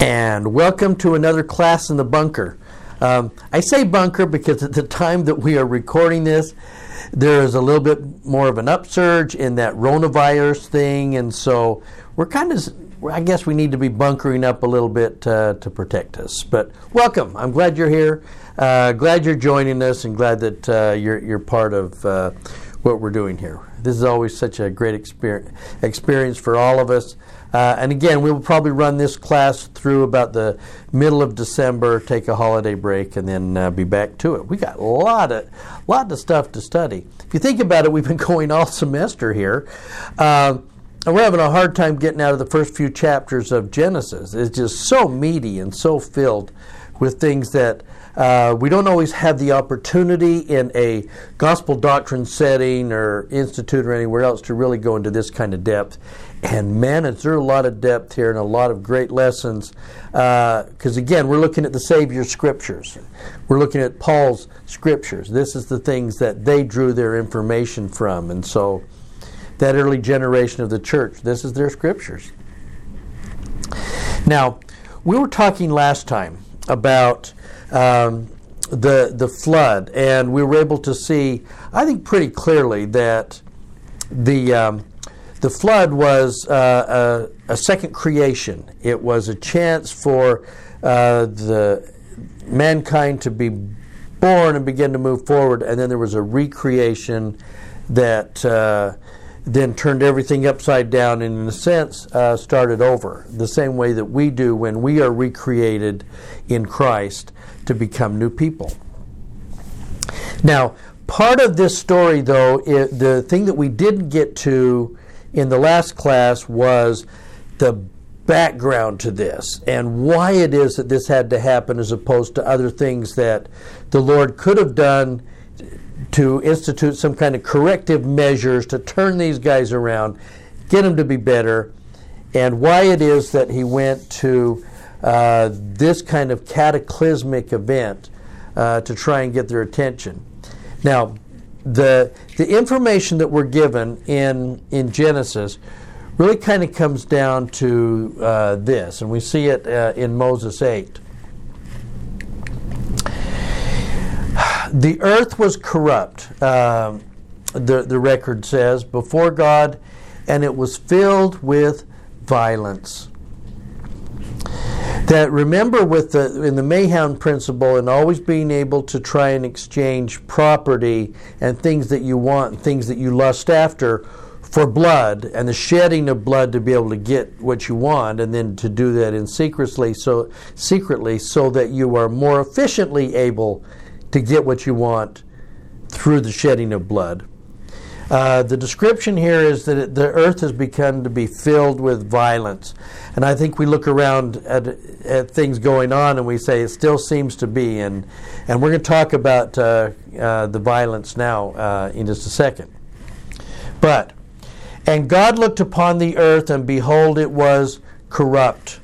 and welcome to another class in the bunker. Um, I say bunker because at the time that we are recording this, there is a little bit more of an upsurge in that coronavirus thing, and so we're kind of, I guess we need to be bunkering up a little bit uh, to protect us. But welcome. I'm glad you're here. Uh, glad you're joining us, and glad that uh, you're, you're part of uh, what we're doing here. This is always such a great experience, experience for all of us. Uh, and again, we will probably run this class through about the middle of December, take a holiday break, and then uh, be back to it. We got a lot of lot of stuff to study. If you think about it, we've been going all semester here. Uh, and we're having a hard time getting out of the first few chapters of Genesis. It's just so meaty and so filled with things that uh, we don't always have the opportunity in a gospel doctrine setting or institute or anywhere else to really go into this kind of depth. And man, is there a lot of depth here and a lot of great lessons. Because uh, again, we're looking at the Savior's scriptures. We're looking at Paul's scriptures. This is the things that they drew their information from. And so, that early generation of the church, this is their scriptures. Now, we were talking last time about um, the the flood, and we were able to see, I think, pretty clearly that the um, the flood was uh, a, a, second creation. It was a chance for uh, the mankind to be born and begin to move forward, and then there was a recreation that uh, then turned everything upside down and, in a sense, uh, started over. The same way that we do when we are recreated in Christ to become new people. Now, part of this story, though, it, the thing that we didn't get to in the last class was the background to this and why it is that this had to happen as opposed to other things that the Lord could have done to institute some kind of corrective measures to turn these guys around, get them to be better, and why it is that he went to uh, this kind of cataclysmic event uh, to try and get their attention. Now, the the information that we're given in in Genesis really kind of comes down to uh, this, and we see it uh, in Moses eight. The earth was corrupt. Um, the the record says before God, and it was filled with violence that remember with the in the Mahan principle and always being able to try and exchange property and things that you want, things that you lust after for blood and the shedding of blood to be able to get what you want and then to do that in secretly so secretly so that you are more efficiently able to get what you want through the shedding of blood. Uh, the description here is that it, the earth has begun to be filled with violence. And I think we look around at, at things going on and we say it still seems to be. And, and we're going to talk about uh, uh, the violence now uh, in just a second. But, and God looked upon the earth, and behold, it was corrupt.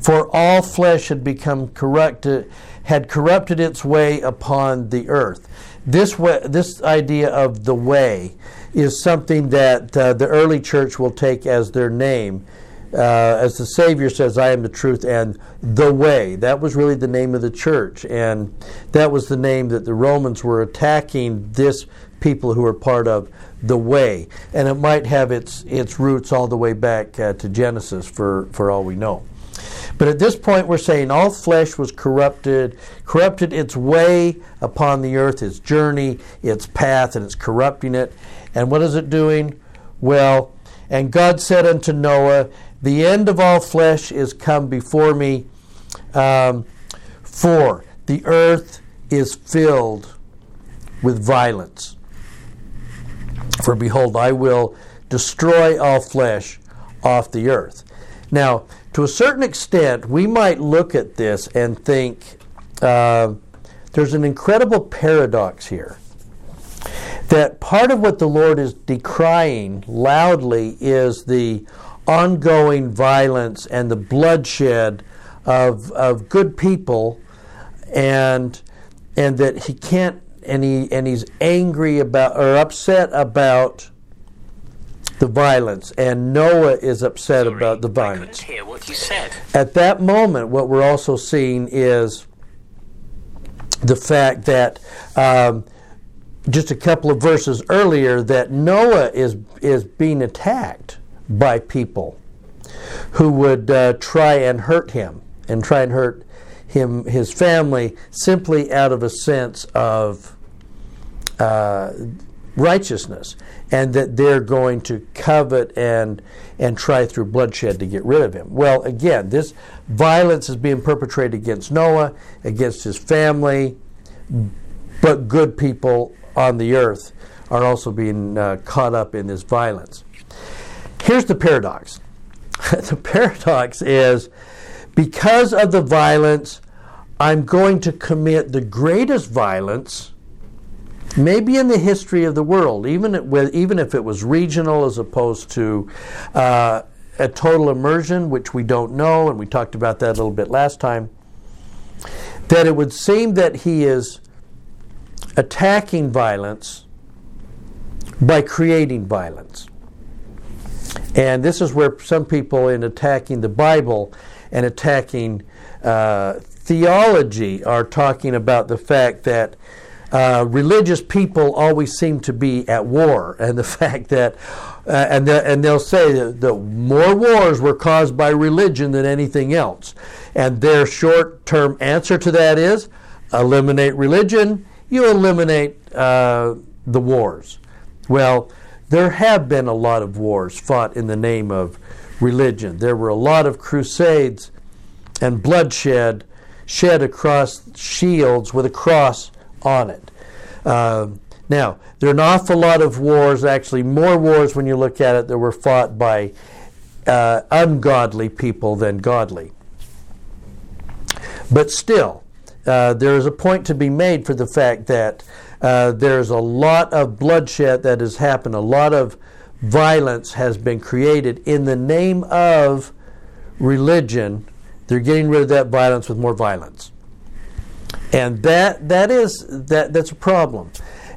For all flesh had become corrupted, had corrupted its way upon the earth. This, way, this idea of the way is something that uh, the early church will take as their name. Uh, as the Savior says, I am the truth and the way. That was really the name of the church. And that was the name that the Romans were attacking this people who were part of the way. And it might have its, its roots all the way back uh, to Genesis, for, for all we know. But at this point, we're saying all flesh was corrupted, corrupted its way upon the earth, its journey, its path, and it's corrupting it. And what is it doing? Well, and God said unto Noah, The end of all flesh is come before me, um, for the earth is filled with violence. For behold, I will destroy all flesh off the earth. Now, to a certain extent, we might look at this and think uh, there's an incredible paradox here. That part of what the Lord is decrying loudly is the ongoing violence and the bloodshed of, of good people, and, and that he can't, and, he, and he's angry about or upset about the violence, and Noah is upset Sorry, about the violence. couldn't hear what you said. At that moment, what we're also seeing is the fact that um, just a couple of verses earlier that Noah is is being attacked by people who would uh, try and hurt him and try and hurt him his family simply out of a sense of uh, righteousness and that they're going to covet and and try through bloodshed to get rid of him. Well, again, this violence is being perpetrated against Noah, against his family, but good people on the earth are also being uh, caught up in this violence. Here's the paradox. the paradox is because of the violence, I'm going to commit the greatest violence maybe in the history of the world, even with, even if it was regional as opposed to uh, a total immersion, which we don't know, and we talked about that a little bit last time. That it would seem that he is attacking violence by creating violence. And this is where some people, in attacking the Bible and attacking uh, theology, are talking about the fact that uh, religious people always seem to be at war, and the fact that, uh, and, the, and they'll say that the more wars were caused by religion than anything else. And their short term answer to that is eliminate religion, you eliminate uh, the wars. Well, there have been a lot of wars fought in the name of religion. There were a lot of crusades and bloodshed shed across shields with a cross on it. Uh, now, there are an awful lot of wars, actually, more wars when you look at it, that were fought by uh, ungodly people than godly. But still, uh, there is a point to be made for the fact that uh, there's a lot of bloodshed that has happened, a lot of violence has been created in the name of religion. They're getting rid of that violence with more violence and that that is that that's a problem,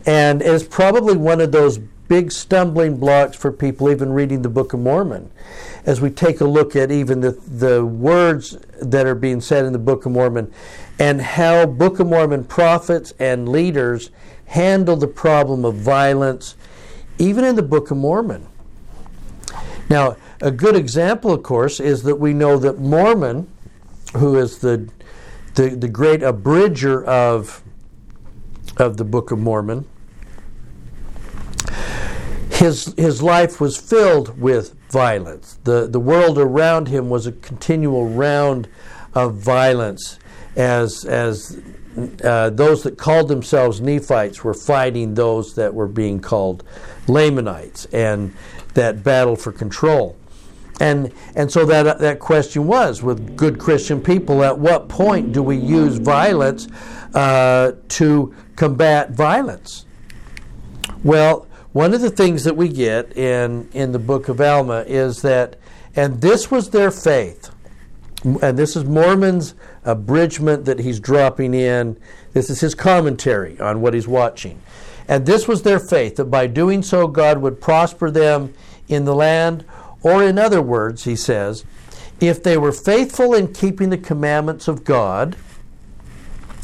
and it's probably one of those big stumbling blocks for people even reading the Book of Mormon. As we take a look at even the the words that are being said in the Book of Mormon, and how Book of Mormon prophets and leaders handle the problem of violence, even in the Book of Mormon. Now, a good example, of course, is that we know that Mormon, who is the the, the great abridger of, of the Book of Mormon, his, his life was filled with violence. The, the world around him was a continual round of violence as, as uh, those that called themselves Nephites were fighting those that were being called Lamanites and that battle for control. And, and so that, that question was with good Christian people at what point do we use violence uh, to combat violence? Well, one of the things that we get in, in the book of Alma is that, and this was their faith, and this is Mormon's abridgment that he's dropping in. This is his commentary on what he's watching. And this was their faith that by doing so, God would prosper them in the land or, in other words, he says, if they were faithful in keeping the commandments of God,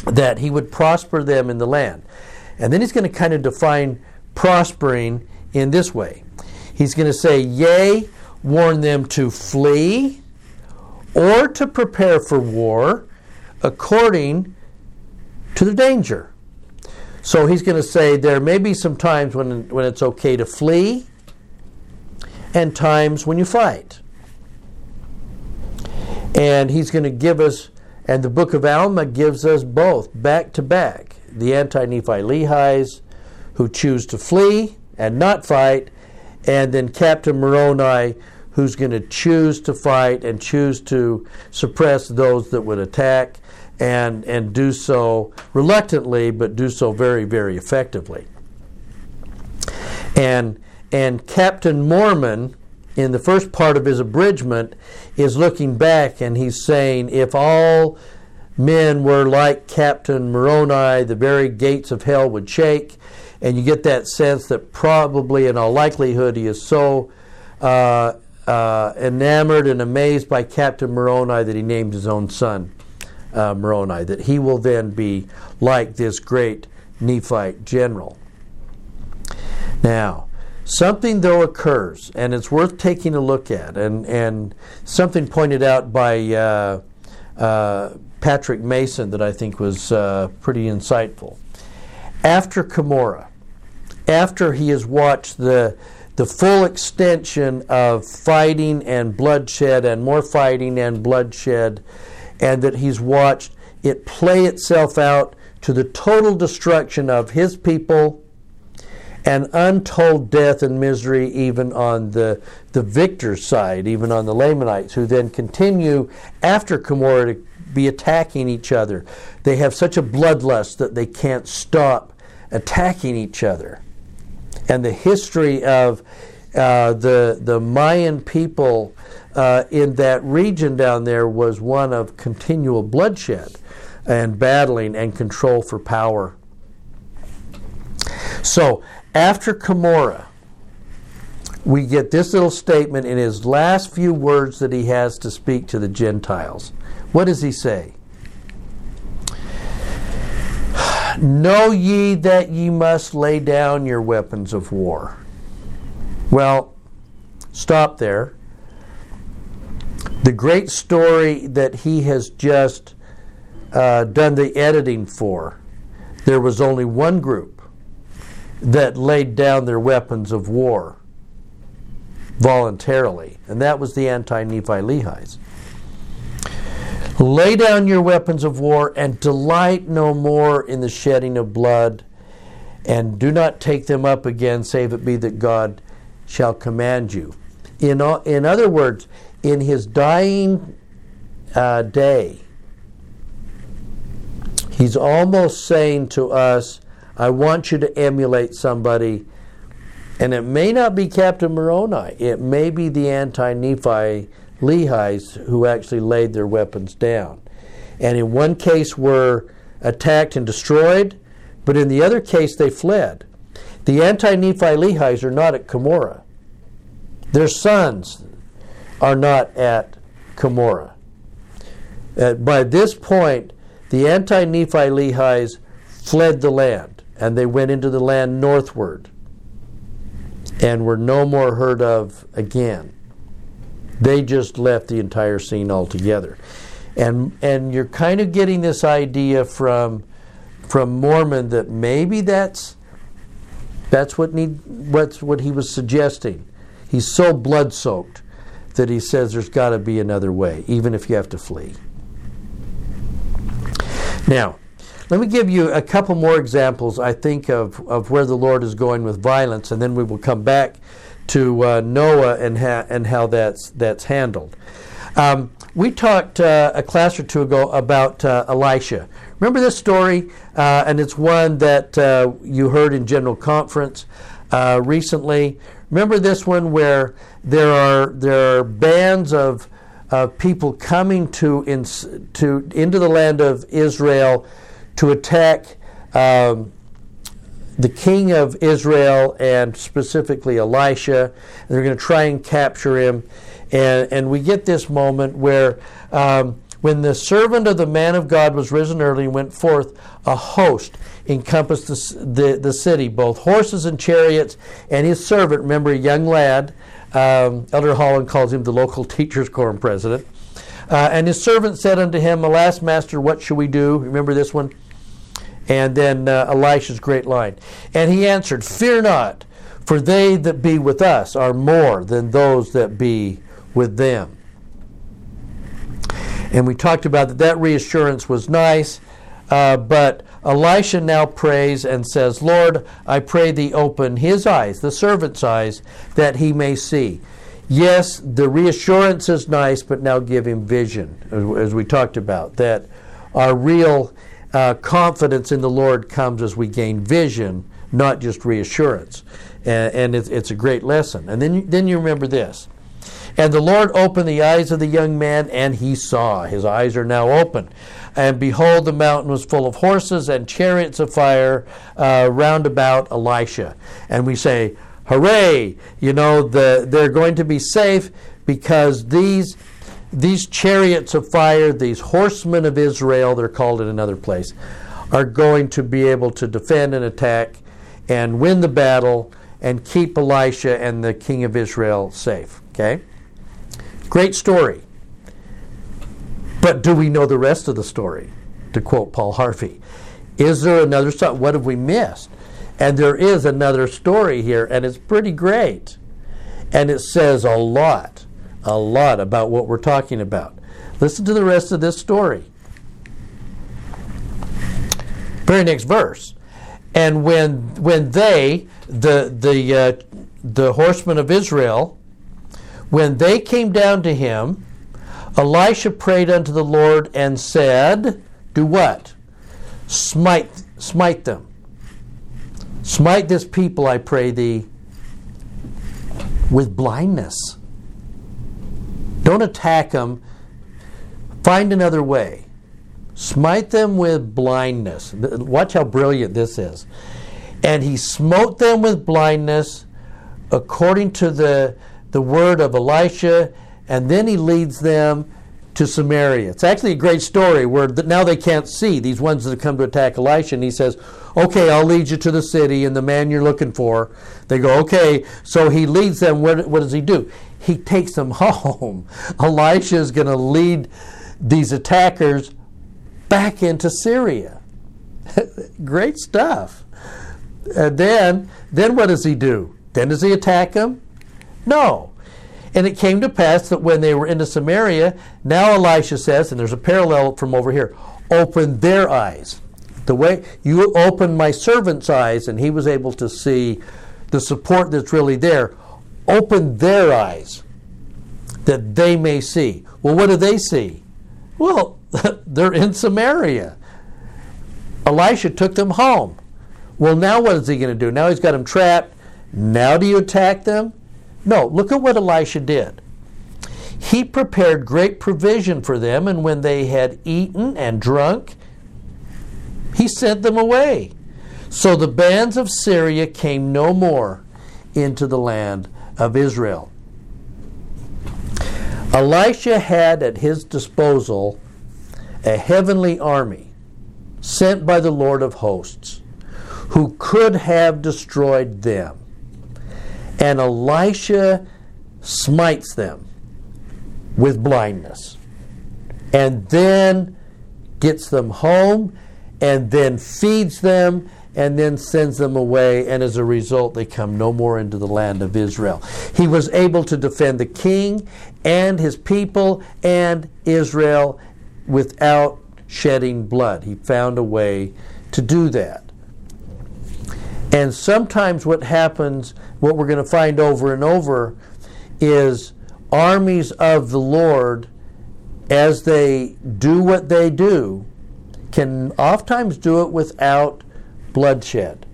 that he would prosper them in the land. And then he's going to kind of define prospering in this way. He's going to say, Yea, warn them to flee or to prepare for war according to the danger. So he's going to say there may be some times when, when it's okay to flee and times when you fight. And he's going to give us, and the book of Alma gives us both back to back the anti Nephi Lehis who choose to flee and not fight, and then Captain Moroni who's going to choose to fight and choose to suppress those that would attack and, and do so reluctantly, but do so very, very effectively. And and Captain Mormon, in the first part of his abridgment, is looking back and he's saying, if all men were like Captain Moroni, the very gates of hell would shake. And you get that sense that probably, in all likelihood, he is so uh, uh, enamored and amazed by Captain Moroni that he named his own son uh, Moroni, that he will then be like this great Nephite general. Now, something though occurs, and it's worth taking a look at, and, and something pointed out by uh, uh, Patrick Mason that I think was uh, pretty insightful. After Cumorah, after he has watched the the full extension of fighting and bloodshed and more fighting and bloodshed, and that he's watched it play itself out to the total destruction of his people and untold death and misery even on the, the victor's side, even on the Lamanites, who then continue after Cumorah to be attacking each other. They have such a bloodlust that they can't stop attacking each other. And the history of uh, the, the Mayan people uh, in that region down there was one of continual bloodshed and battling and control for power. So, after Cumorah, we get this little statement in his last few words that he has to speak to the Gentiles. What does he say? Know ye that ye must lay down your weapons of war. Well, stop there. The great story that he has just uh, done the editing for, there was only one group that laid down their weapons of war voluntarily, and that was the anti Nephi Lehi's. Lay down your weapons of war and delight no more in the shedding of blood, and do not take them up again, save it be that God shall command you. In, in other words, in his dying uh, day, he's almost saying to us, I want you to emulate somebody, and it may not be Captain Moroni, it may be the anti Nephi Lehi's who actually laid their weapons down. And in one case were attacked and destroyed, but in the other case they fled. The anti Nephi Lehi's are not at Cumorah. Their sons are not at Cumorah. Uh, by this point, the anti Nephi Lehi's fled the land and they went into the land northward and were no more heard of again. They just left the entire scene altogether. And and you're kind of getting this idea from from Mormon that maybe that's that's what need what's what he was suggesting. He's so blood soaked that he says there's got to be another way, even if you have to flee. Now, let me give you a couple more examples, I think, of, of where the Lord is going with violence, and then we will come back to uh, Noah and, ha- and how that's, that's handled. Um, we talked uh, a class or two ago about uh, Elisha. Remember this story? Uh, and it's one that uh, you heard in General Conference uh, recently. Remember this one where there are, there are bands of, of people coming to, in, to, into the land of Israel to attack um, the king of Israel and specifically Elisha. They're going to try and capture him. And, and we get this moment where um, when the servant of the man of God was risen early and went forth, a host encompassed the, the, the city, both horses and chariots, and his servant, remember a young lad, um, Elder Holland calls him the local teachers' quorum president. Uh, and his servant said unto him, Alas, master, what shall we do? Remember this one? And then uh, Elisha's great line. And he answered, Fear not, for they that be with us are more than those that be with them. And we talked about that that reassurance was nice, uh, but Elisha now prays and says, Lord, I pray thee open his eyes, the servant's eyes, that he may see. Yes, the reassurance is nice, but now give him vision, as we talked about, that our real uh, confidence in the Lord comes as we gain vision, not just reassurance. And, and it's, it's, a great lesson. And then, then you remember this. And the Lord opened the eyes of the young man, and he saw. His eyes are now open. And behold, the mountain was full of horses and chariots of fire uh, round about Elisha. And we say, hooray! You know, the, they're going to be safe because these these chariots of fire, these horsemen of Israel, they're called in another place, are going to be able to defend and attack and win the battle and keep Elisha and the king of Israel safe. Okay? Great story. But do we know the rest of the story? To quote Paul Harvey. Is there another story? What have we missed? And there is another story here, and it's pretty great. And it says a lot, a lot about what we're talking about. Listen to the rest of this story. Very next verse. And when when they, the the uh, the horsemen of Israel, when they came down to him, Elisha prayed unto the Lord and said, Do what? Smite smite them. Smite this people, I pray thee, with blindness. Don't attack them. Find another way. Smite them with blindness. Watch how brilliant this is. And he smote them with blindness according to the, the word of Elisha, and then he leads them to Samaria. It's actually a great story where now they can't see these ones that have come to attack Elisha, and he says, Okay, I'll lead you to the city and the man you're looking for. They go, Okay. So he leads them. What, what does he do? He takes them home. Elisha is going to lead these attackers back into Syria. great stuff. And then, then what does he do? Then does he attack them? No. And it came to pass that when they were into Samaria, now Elisha says, and there's a parallel from over here, open their eyes. The way you opened my servant's eyes, and he was able to see the support that's really there. Open their eyes that they may see. Well, what do they see? Well, they're in Samaria. Elisha took them home. Well, now what is he going to do? Now he's got them trapped. Now do you attack them? No, look at what Elisha did. He prepared great provision for them, and when they had eaten and drunk, he sent them away. So the bands of Syria came no more into the land of Israel. Elisha had at his disposal a heavenly army sent by the Lord of hosts who could have destroyed them. And Elisha smites them with blindness and then gets them home and then feeds them and then sends them away, and as a result, they come no more into the land of Israel. He was able to defend the king and his people and Israel without shedding blood. He found a way to do that. And sometimes what happens, what we're going to find over and over, is armies of the Lord, as they do what they do, can oftentimes do it without bloodshed.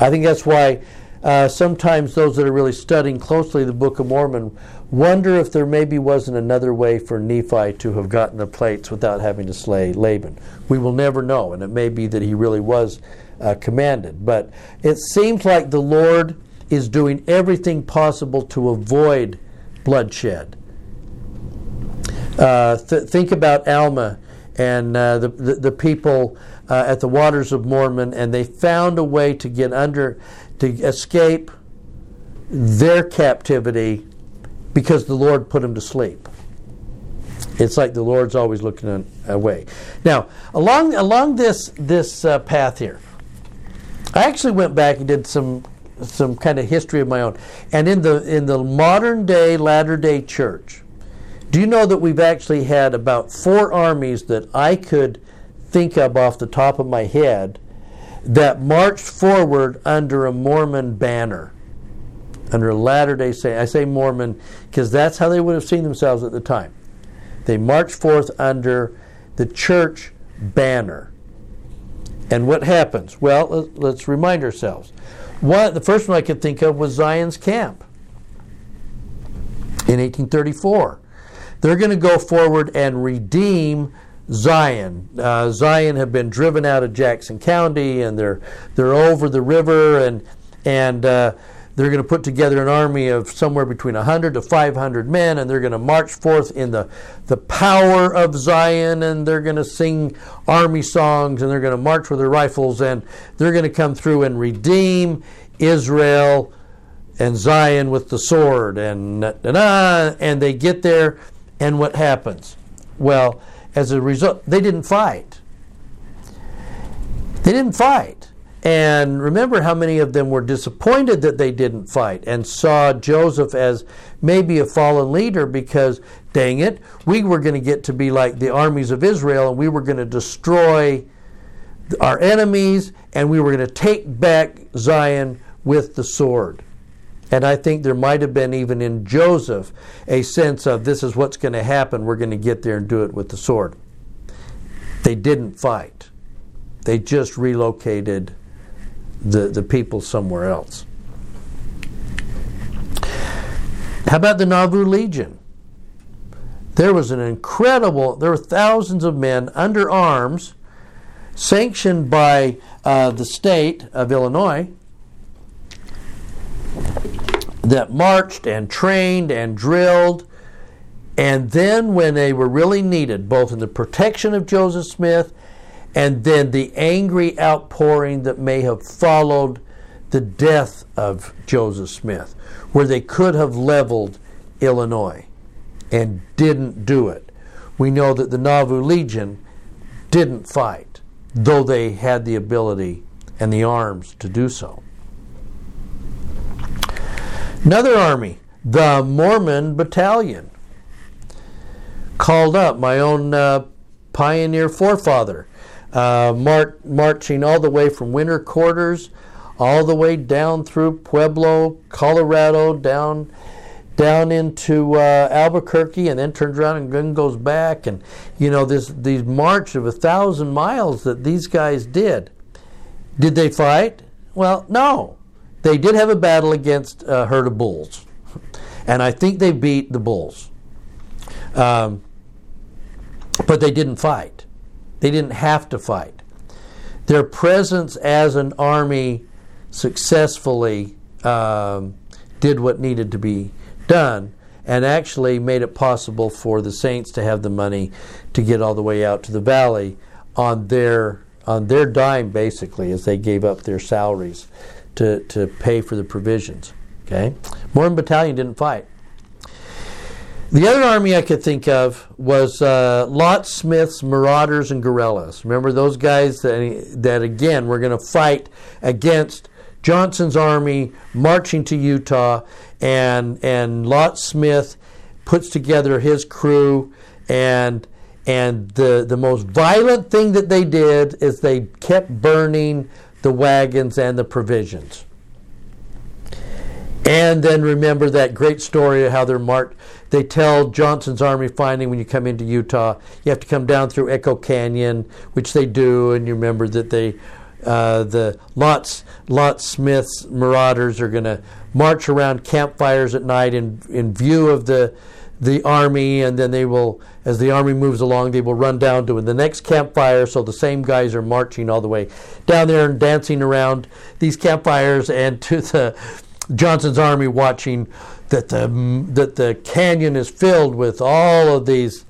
I think that's why uh, sometimes those that are really studying closely the Book of Mormon wonder if there maybe wasn't another way for Nephi to have gotten the plates without having to slay Laban. We will never know, and it may be that he really was uh, commanded. But it seems like the Lord is doing everything possible to avoid bloodshed. Uh, th- think about Alma and uh, the, the, the, people uh, at the waters of Mormon, and they found a way to get under, to escape their captivity because the Lord put them to sleep. It's like the Lord's always looking away. Now, along along this this uh, path here, I actually went back and did some some kind of history of my own. And in the in the modern day Latter Day Church, do you know that we've actually had about four armies that I could think of off the top of my head that marched forward under a Mormon banner, under a Latter Day Saint. I say Mormon because that's how they would have seen themselves at the time. They marched forth under the church banner. And what happens? Well, let's remind ourselves. One, the first one I could think of was Zion's Camp in 1834. They're going to go forward and redeem Zion. Uh, Zion have been driven out of Jackson County, and they're they're over the river, and and uh, they're going to put together an army of somewhere between 100 to 500 men, and they're going to march forth in the, the power of Zion, and they're going to sing army songs, and they're going to march with their rifles, and they're going to come through and redeem Israel and Zion with the sword, and and they get there, and what happens? Well, as a result, they didn't fight. They didn't fight. And remember how many of them were disappointed that they didn't fight and saw Joseph as maybe a fallen leader because, dang it, we were going to get to be like the armies of Israel and we were going to destroy our enemies and we were going to take back Zion with the sword. And I think there might have been even in Joseph a sense of this is what's going to happen. We're going to get there and do it with the sword. They didn't fight, they just relocated the, the people somewhere else. How about the Nauvoo Legion? There was an incredible, there were thousands of men under arms, sanctioned by uh, the state of Illinois, that marched and trained and drilled. And then, when they were really needed, both in the protection of Joseph Smith and then the angry outpouring that may have followed the death of Joseph Smith, where they could have leveled Illinois and didn't do it. We know that the Nauvoo Legion didn't fight, though they had the ability and the arms to do so. Another army, the Mormon Battalion, called up my own uh, pioneer forefather, uh, mar- marching all the way from winter quarters all the way down through Pueblo, Colorado, down down into uh, Albuquerque, and then turns around and then goes back. And you know this these march of a thousand miles that these guys did. Did they fight? Well, no. They did have a battle against a herd of bulls, and I think they beat the bulls. Um, but they didn't fight. They didn't have to fight. Their presence as an army successfully um, did what needed to be done and actually made it possible for the saints to have the money to get all the way out to the valley on their on their dime basically as they gave up their salaries to, to pay for the provisions. Okay? Mormon Battalion didn't fight. The other army I could think of was uh, Lot Smith's Marauders and Guerrillas. Remember those guys that, that again, were going to fight against Johnson's army marching to Utah, and and Lot Smith puts together his crew, and and the the most violent thing that they did is they kept burning the wagons and the provisions. And then remember that great story of how they're marked. They tell Johnson's army finding when you come into Utah, you have to come down through Echo Canyon, which they do, and you remember that they, uh, the Lots Lot Smith's marauders are going to march around campfires at night in in view of the the army, and then they will, as the army moves along, they will run down to the next campfire. So the same guys are marching all the way down there and dancing around these campfires and to the Johnson's army, watching that the that the canyon is filled with all of these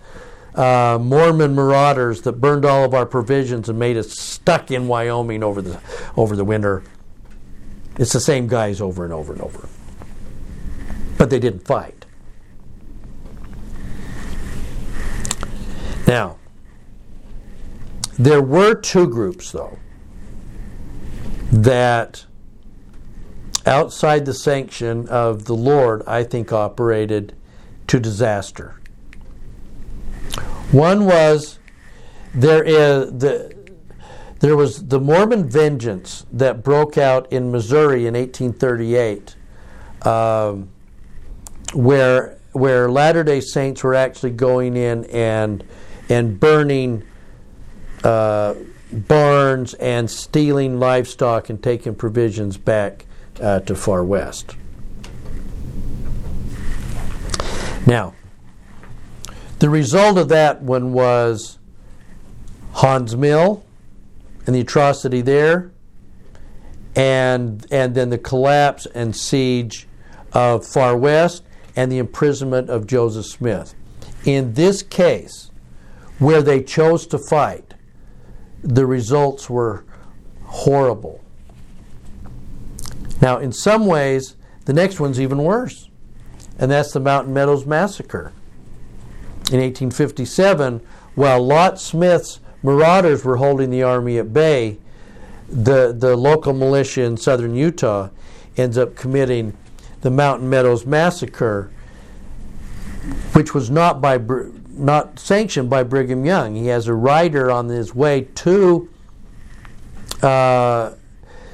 uh, Mormon marauders that burned all of our provisions and made us stuck in Wyoming over the over the winter. It's the same guys over and over and over, but they didn't fight. Now, there were two groups, though, that outside the sanction of the Lord, I think, operated to disaster. One was there is the there was the Mormon vengeance that broke out in Missouri in 1838, um, where where Latter Day Saints were actually going in and and burning uh, barns and stealing livestock and taking provisions back uh, to far west. Now, the result of that one was Haun's Mill and the atrocity there, and and then the collapse and siege of Far West and the imprisonment of Joseph Smith. In this case, where they chose to fight, the results were horrible. Now, in some ways, the next one's even worse, and that's the Mountain Meadows Massacre. In 1857, while Lot Smith's marauders were holding the army at bay, the, the local militia in southern Utah ends up committing the Mountain Meadows Massacre, which was not by not sanctioned by Brigham Young. He has a rider on his way to uh,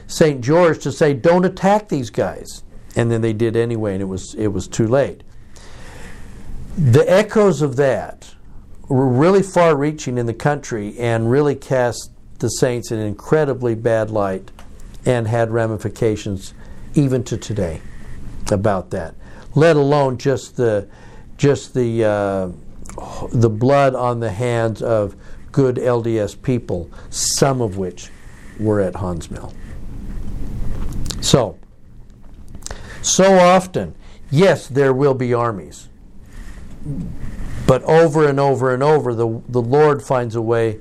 St. George to say, "Don't attack these guys," and then they did anyway, and it was it was too late. The echoes of that were really far-reaching in the country and really cast the saints in an incredibly bad light, and had ramifications even to today about that. Let alone just the just the uh, the blood on the hands of good LDS people, some of which were at Haun's Mill. So, so often, yes, there will be armies, but over and over and over, the, the Lord finds a way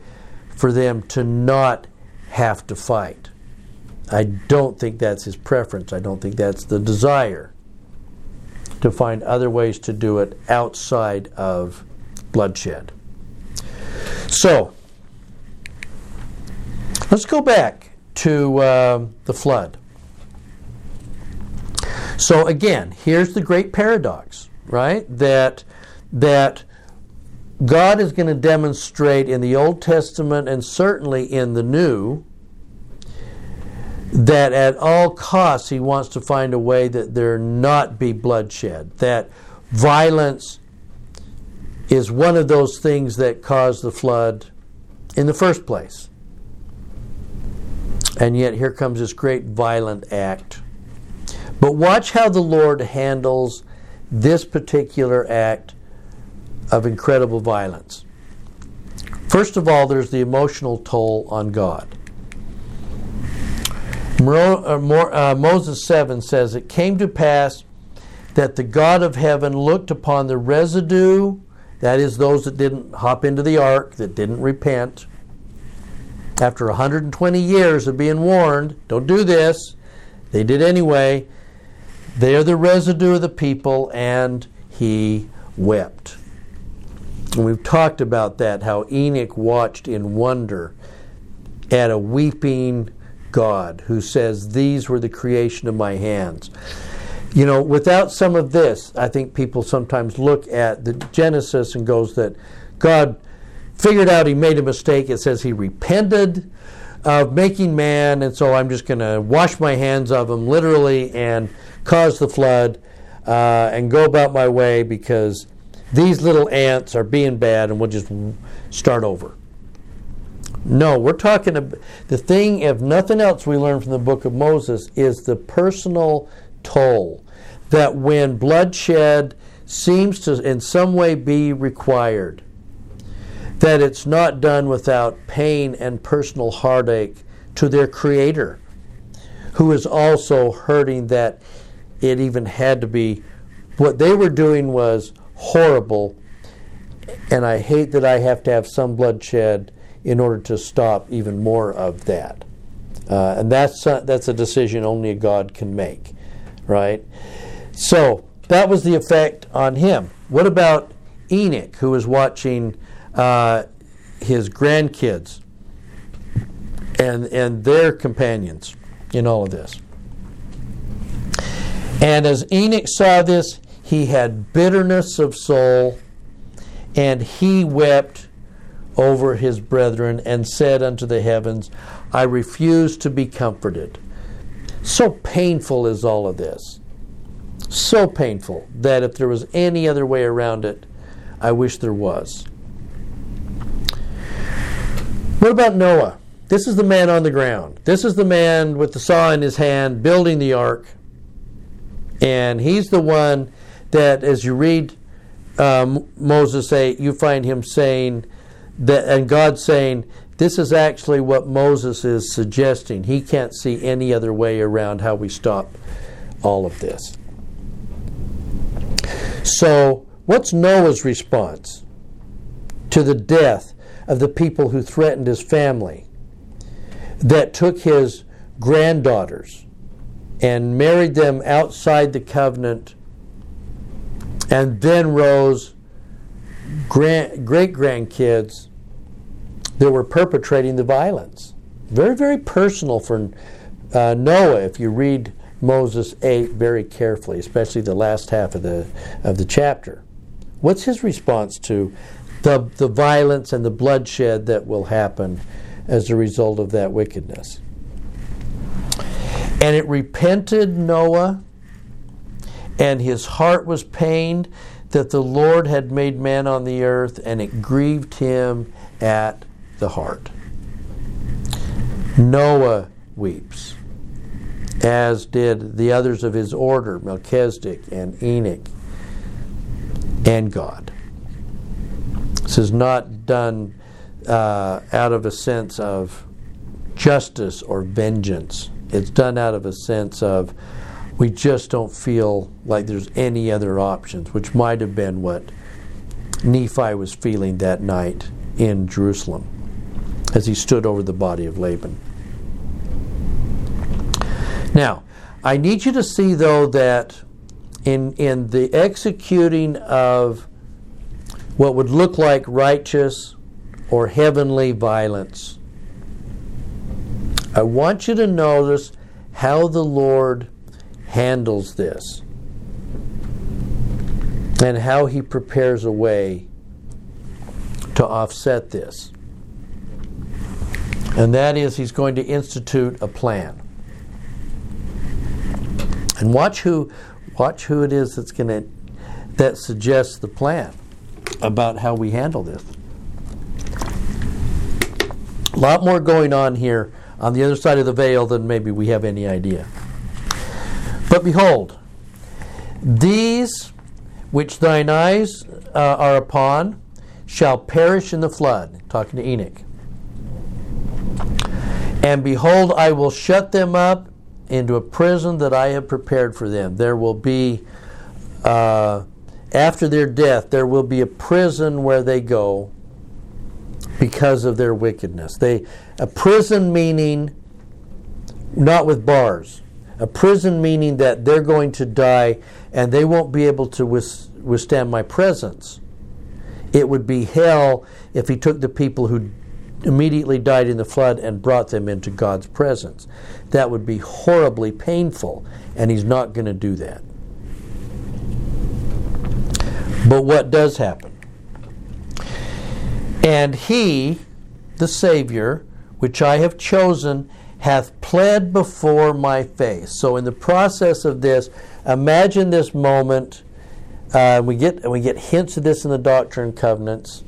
for them to not have to fight. I don't think that's his preference. I don't think that's the desire to find other ways to do it outside of bloodshed. So, let's go back to uh, the flood. So again, here's the great paradox, right? That that God is going to demonstrate in the Old Testament and certainly in the New that at all costs he wants to find a way that there not be bloodshed, that violence is one of those things that caused the flood in the first place. And yet here comes this great violent act. But watch how the Lord handles this particular act of incredible violence. First of all, there's the emotional toll on God. Uh, uh, Moses 7 says, It came to pass that the God of heaven looked upon the residue that is, those that didn't hop into the ark, that didn't repent. After 120 years of being warned, don't do this, they did anyway. They are the residue of the people, and he wept. And we've talked about that, how Enoch watched in wonder at a weeping God who says, These were the creation of my hands. You know, without some of this, I think people sometimes look at the Genesis and goes that God figured out he made a mistake. It says he repented of making man, and so I'm just going to wash my hands of him literally and cause the flood uh, and go about my way because these little ants are being bad and we'll just start over. No, we're talking about the thing, if nothing else, we learn from the book of Moses is the personal toll that when bloodshed seems to in some way be required, that it's not done without pain and personal heartache to their creator, who is also hurting that it even had to be. What they were doing was horrible, and I hate that I have to have some bloodshed in order to stop even more of that. Uh, and that's a, that's a decision only a God can make, right? So that was the effect on him. What about Enoch, who was watching uh, his grandkids and, and their companions in all of this? And as Enoch saw this, he had bitterness of soul, and he wept over his brethren and said unto the heavens, I refuse to be comforted. So painful is all of this so painful that if there was any other way around it, I wish there was. What about Noah? This is the man on the ground. This is the man with the saw in his hand building the ark. And he's the one that, as you read um, Moses say, you find him saying that, and God saying this is actually what Moses is suggesting. He can't see any other way around how we stop all of this. So, what's Noah's response to the death of the people who threatened his family, that took his granddaughters and married them outside the covenant, and then rose great grandkids that were perpetrating the violence. Very, very personal for uh, Noah if you read Moses 8 very carefully, especially the last half of the, of the chapter. What's his response to the, the violence and the bloodshed that will happen as a result of that wickedness? And it repented Noah, and his heart was pained that the Lord had made man on the earth, and it grieved him at the heart. Noah weeps, as did the others of his order, Melchizedek and Enoch, and God. This is not done uh, out of a sense of justice or vengeance. It's done out of a sense of we just don't feel like there's any other options, which might have been what Nephi was feeling that night in Jerusalem as he stood over the body of Laban. Now, I need you to see, though, that in, in the executing of what would look like righteous or heavenly violence, I want you to notice how the Lord handles this and how he prepares a way to offset this. And that is, he's going to institute a plan. And watch who, watch who it is that's going to that suggests the plan about how we handle this. A lot more going on here on the other side of the veil than maybe we have any idea. But behold, these which thine eyes uh, are upon shall perish in the flood. Talking to Enoch. And behold, I will shut them up into a prison that I have prepared for them. There will be, uh, after their death, there will be a prison where they go because of their wickedness. They, a prison meaning not with bars. A prison meaning that they're going to die and they won't be able to withstand my presence. It would be hell if he took the people who immediately died in the flood and brought them into God's presence. That would be horribly painful, and he's not going to do that. But what does happen? And he, the Savior, which I have chosen, hath pled before my face. So, in the process of this, imagine this moment. Uh, we get we get hints of this in the Doctrine and Covenants.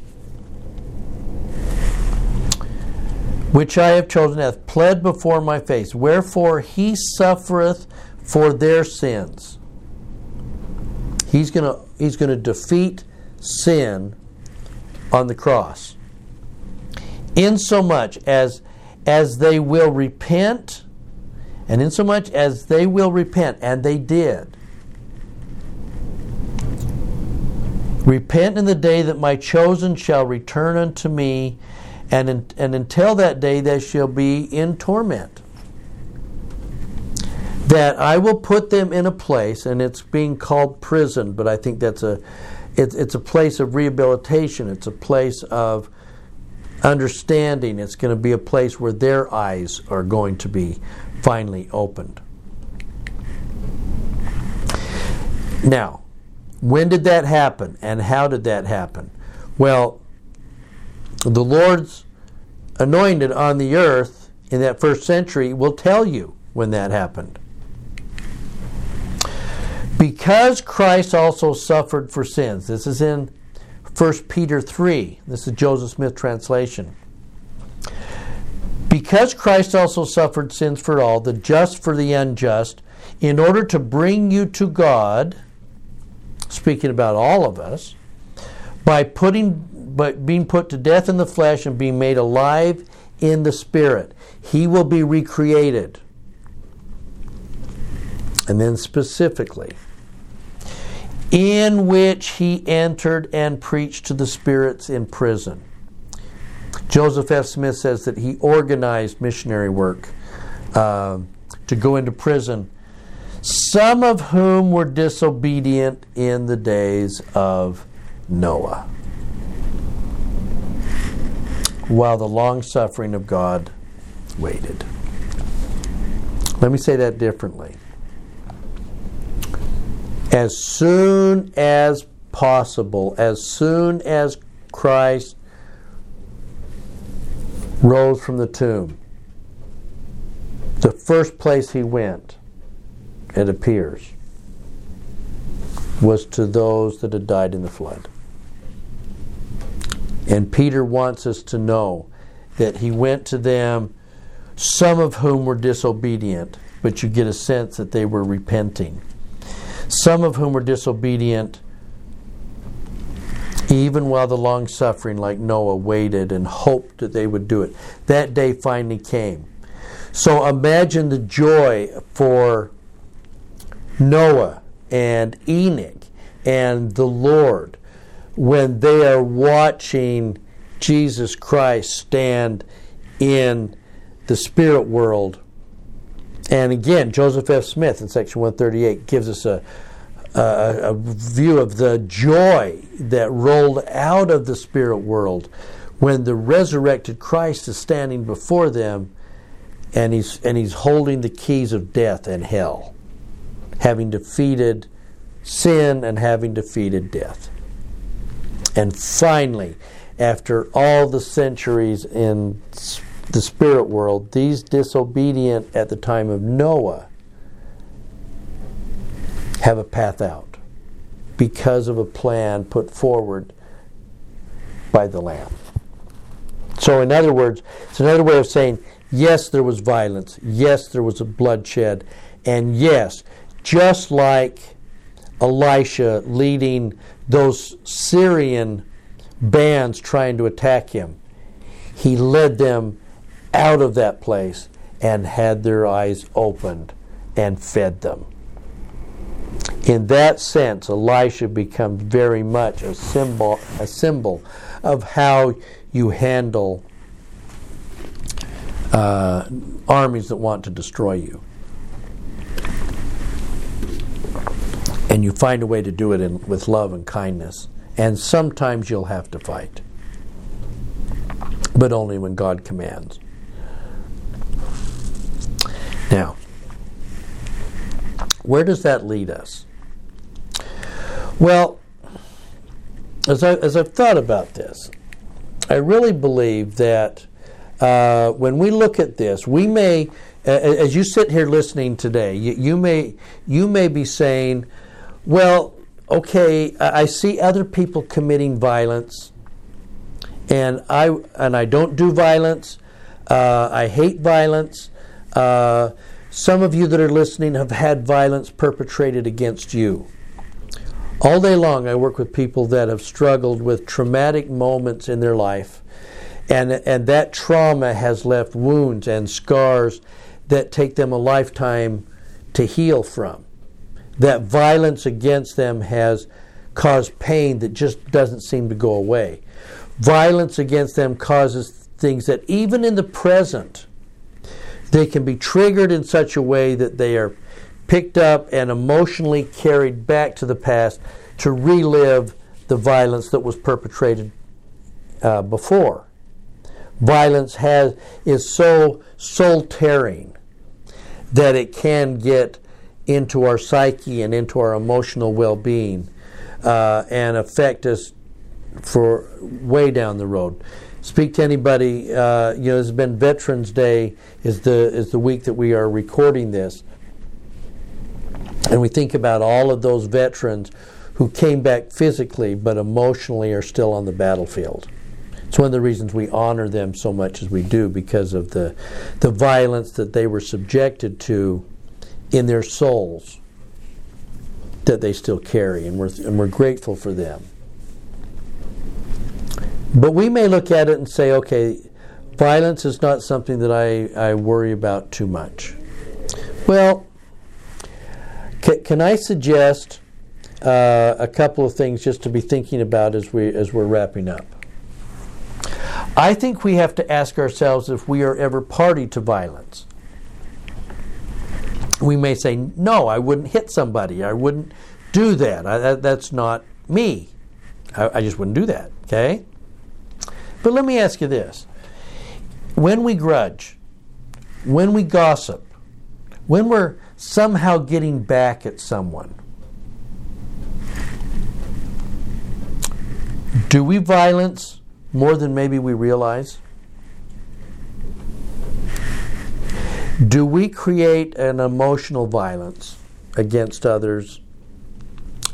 Which I have chosen hath pled before my face. Wherefore he suffereth for their sins. He's gonna he's gonna defeat sin on the cross. Insomuch as as they will repent, and insomuch as they will repent, and they did. Repent in the day that my chosen shall return unto me, and, in, and until that day they shall be in torment. That I will put them in a place, and it's being called prison, but I think that's a it's, it's a place of rehabilitation. It's a place of understanding. It's going to be a place where their eyes are going to be finally opened. Now, when did that happen and how did that happen? Well, the Lord's anointed on the earth in that first century will tell you when that happened. Because Christ also suffered for sins. This is in 1 Peter 3. This is Joseph Smith translation. Because Christ also suffered sins for all, the just for the unjust, in order to bring you to God, speaking about all of us, by putting but being put to death in the flesh and being made alive in the spirit. He will be recreated. And then specifically, in which he entered and preached to the spirits in prison. Joseph F. Smith says that he organized missionary work uh, to go into prison, some of whom were disobedient in the days of Noah, while the long suffering of God waited. Let me say that differently. As soon as possible, as soon as Christ rose from the tomb, the first place he went, it appears, was to those that had died in the flood. And Peter wants us to know that he went to them, some of whom were disobedient, but you get a sense that they were repenting. Some of whom were disobedient, even while the long suffering, like Noah, waited and hoped that they would do it. That day finally came. So imagine the joy for Noah and Enoch and the Lord when they are watching Jesus Christ stand in the spirit world. And again, Joseph F. Smith in section 138 gives us a, a, a view of the joy that rolled out of the spirit world when the resurrected Christ is standing before them and he's, and he's holding the keys of death and hell, having defeated sin and having defeated death. And finally, after all the centuries in the spirit world, these disobedient at the time of Noah have a path out because of a plan put forward by the Lamb. So, in other words, it's another way of saying yes, there was violence, yes, there was a bloodshed, and yes, just like Elisha leading those Syrian bands trying to attack him, he led them out of that place and had their eyes opened and fed them. In that sense, Elisha becomes very much a symbol, a symbol of how you handle uh, armies that want to destroy you. And you find a way to do it in, with love and kindness. And sometimes you'll have to fight, but only when God commands. Now, where does that lead us? Well, as, I, as I've thought about this, I really believe that uh, when we look at this, we may, as you sit here listening today, you, you, may you may be saying, "Well, okay, I see other people committing violence, and I and I don't do violence. Uh, I hate violence. Uh, some of you that are listening have had violence perpetrated against you." All day long, I work with people that have struggled with traumatic moments in their life, and, and that trauma has left wounds and scars that take them a lifetime to heal from. That violence against them has caused pain that just doesn't seem to go away. Violence against them causes things that, even in the present, they can be triggered in such a way that they are picked up and emotionally carried back to the past to relive the violence that was perpetrated uh, before. Violence has is so soul tearing that it can get into our psyche and into our emotional well being uh, and affect us for way down the road. Speak to anybody. Uh, you know, it's been Veterans Day is the is the week that we are recording this. And we think about all of those veterans who came back physically but emotionally are still on the battlefield. It's one of the reasons we honor them so much as we do because of the, the violence that they were subjected to in their souls that they still carry, and we're, and we're grateful for them. But we may look at it and say, okay, violence is not something that I, I worry about too much. Well, can, can I suggest uh, a couple of things just to be thinking about as we as we're wrapping up? I think we have to ask ourselves if we are ever party to violence. We may say, "No, I wouldn't hit somebody. I wouldn't do that. I, that that's not me. I, I just wouldn't do that." Okay. But let me ask you this: When we grudge, when we gossip, when we're somehow getting back at someone, do we violence more than maybe we realize? Do we create an emotional violence against others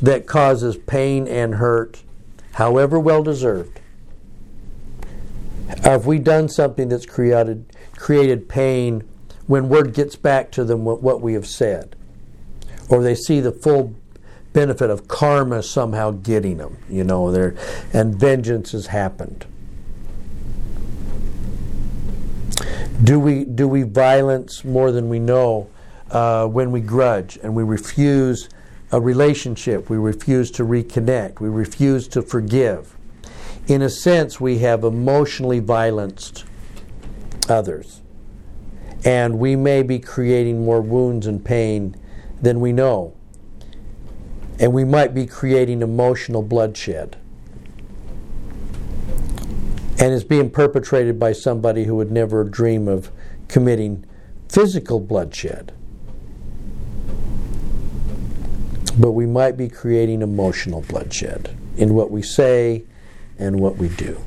that causes pain and hurt, however well deserved? Have we done something that's created created pain when word gets back to them what, what we have said. Or they see the full benefit of karma somehow getting them, you know, there and vengeance has happened. Do we do we violence more than we know uh, when we grudge and we refuse a relationship? We refuse to reconnect. We refuse to forgive. In a sense, we have emotionally violenced others and we may be creating more wounds and pain than we know. And we might be creating emotional bloodshed. And it's being perpetrated by somebody who would never dream of committing physical bloodshed. But we might be creating emotional bloodshed in what we say and what we do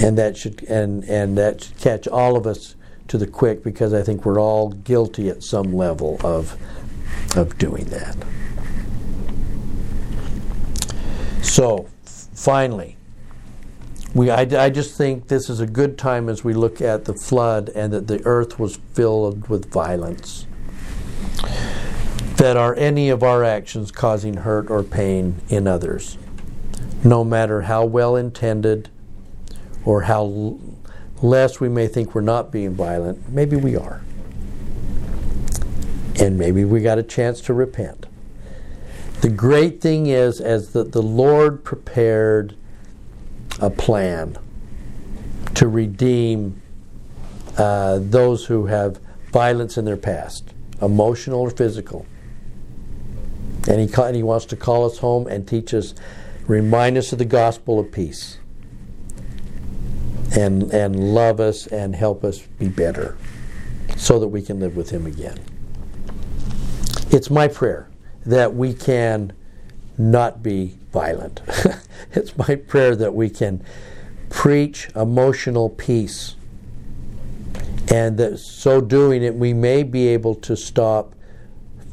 and that should and and that should catch all of us to the quick because I think we're all guilty at some level of of doing that. So, finally, we I, I just think this is a good time as we look at the flood and that the earth was filled with violence. That are any of our actions causing hurt or pain in others, no matter how well intended or how less we may think we're not being violent, maybe we are. And maybe we got a chance to repent. The great thing is, as that the Lord prepared a plan to redeem uh, those who have violence in their past, emotional or physical. And he, and he wants to call us home and teach us, remind us of the gospel of peace and, and love us and help us be better so that we can live with Him again. It's my prayer that we can not be violent. it's my prayer that we can preach emotional peace. And that so doing it, we may be able to stop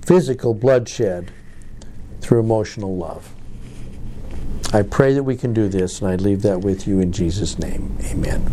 physical bloodshed through emotional love. I pray that we can do this, and I leave that with you in Jesus' name. Amen.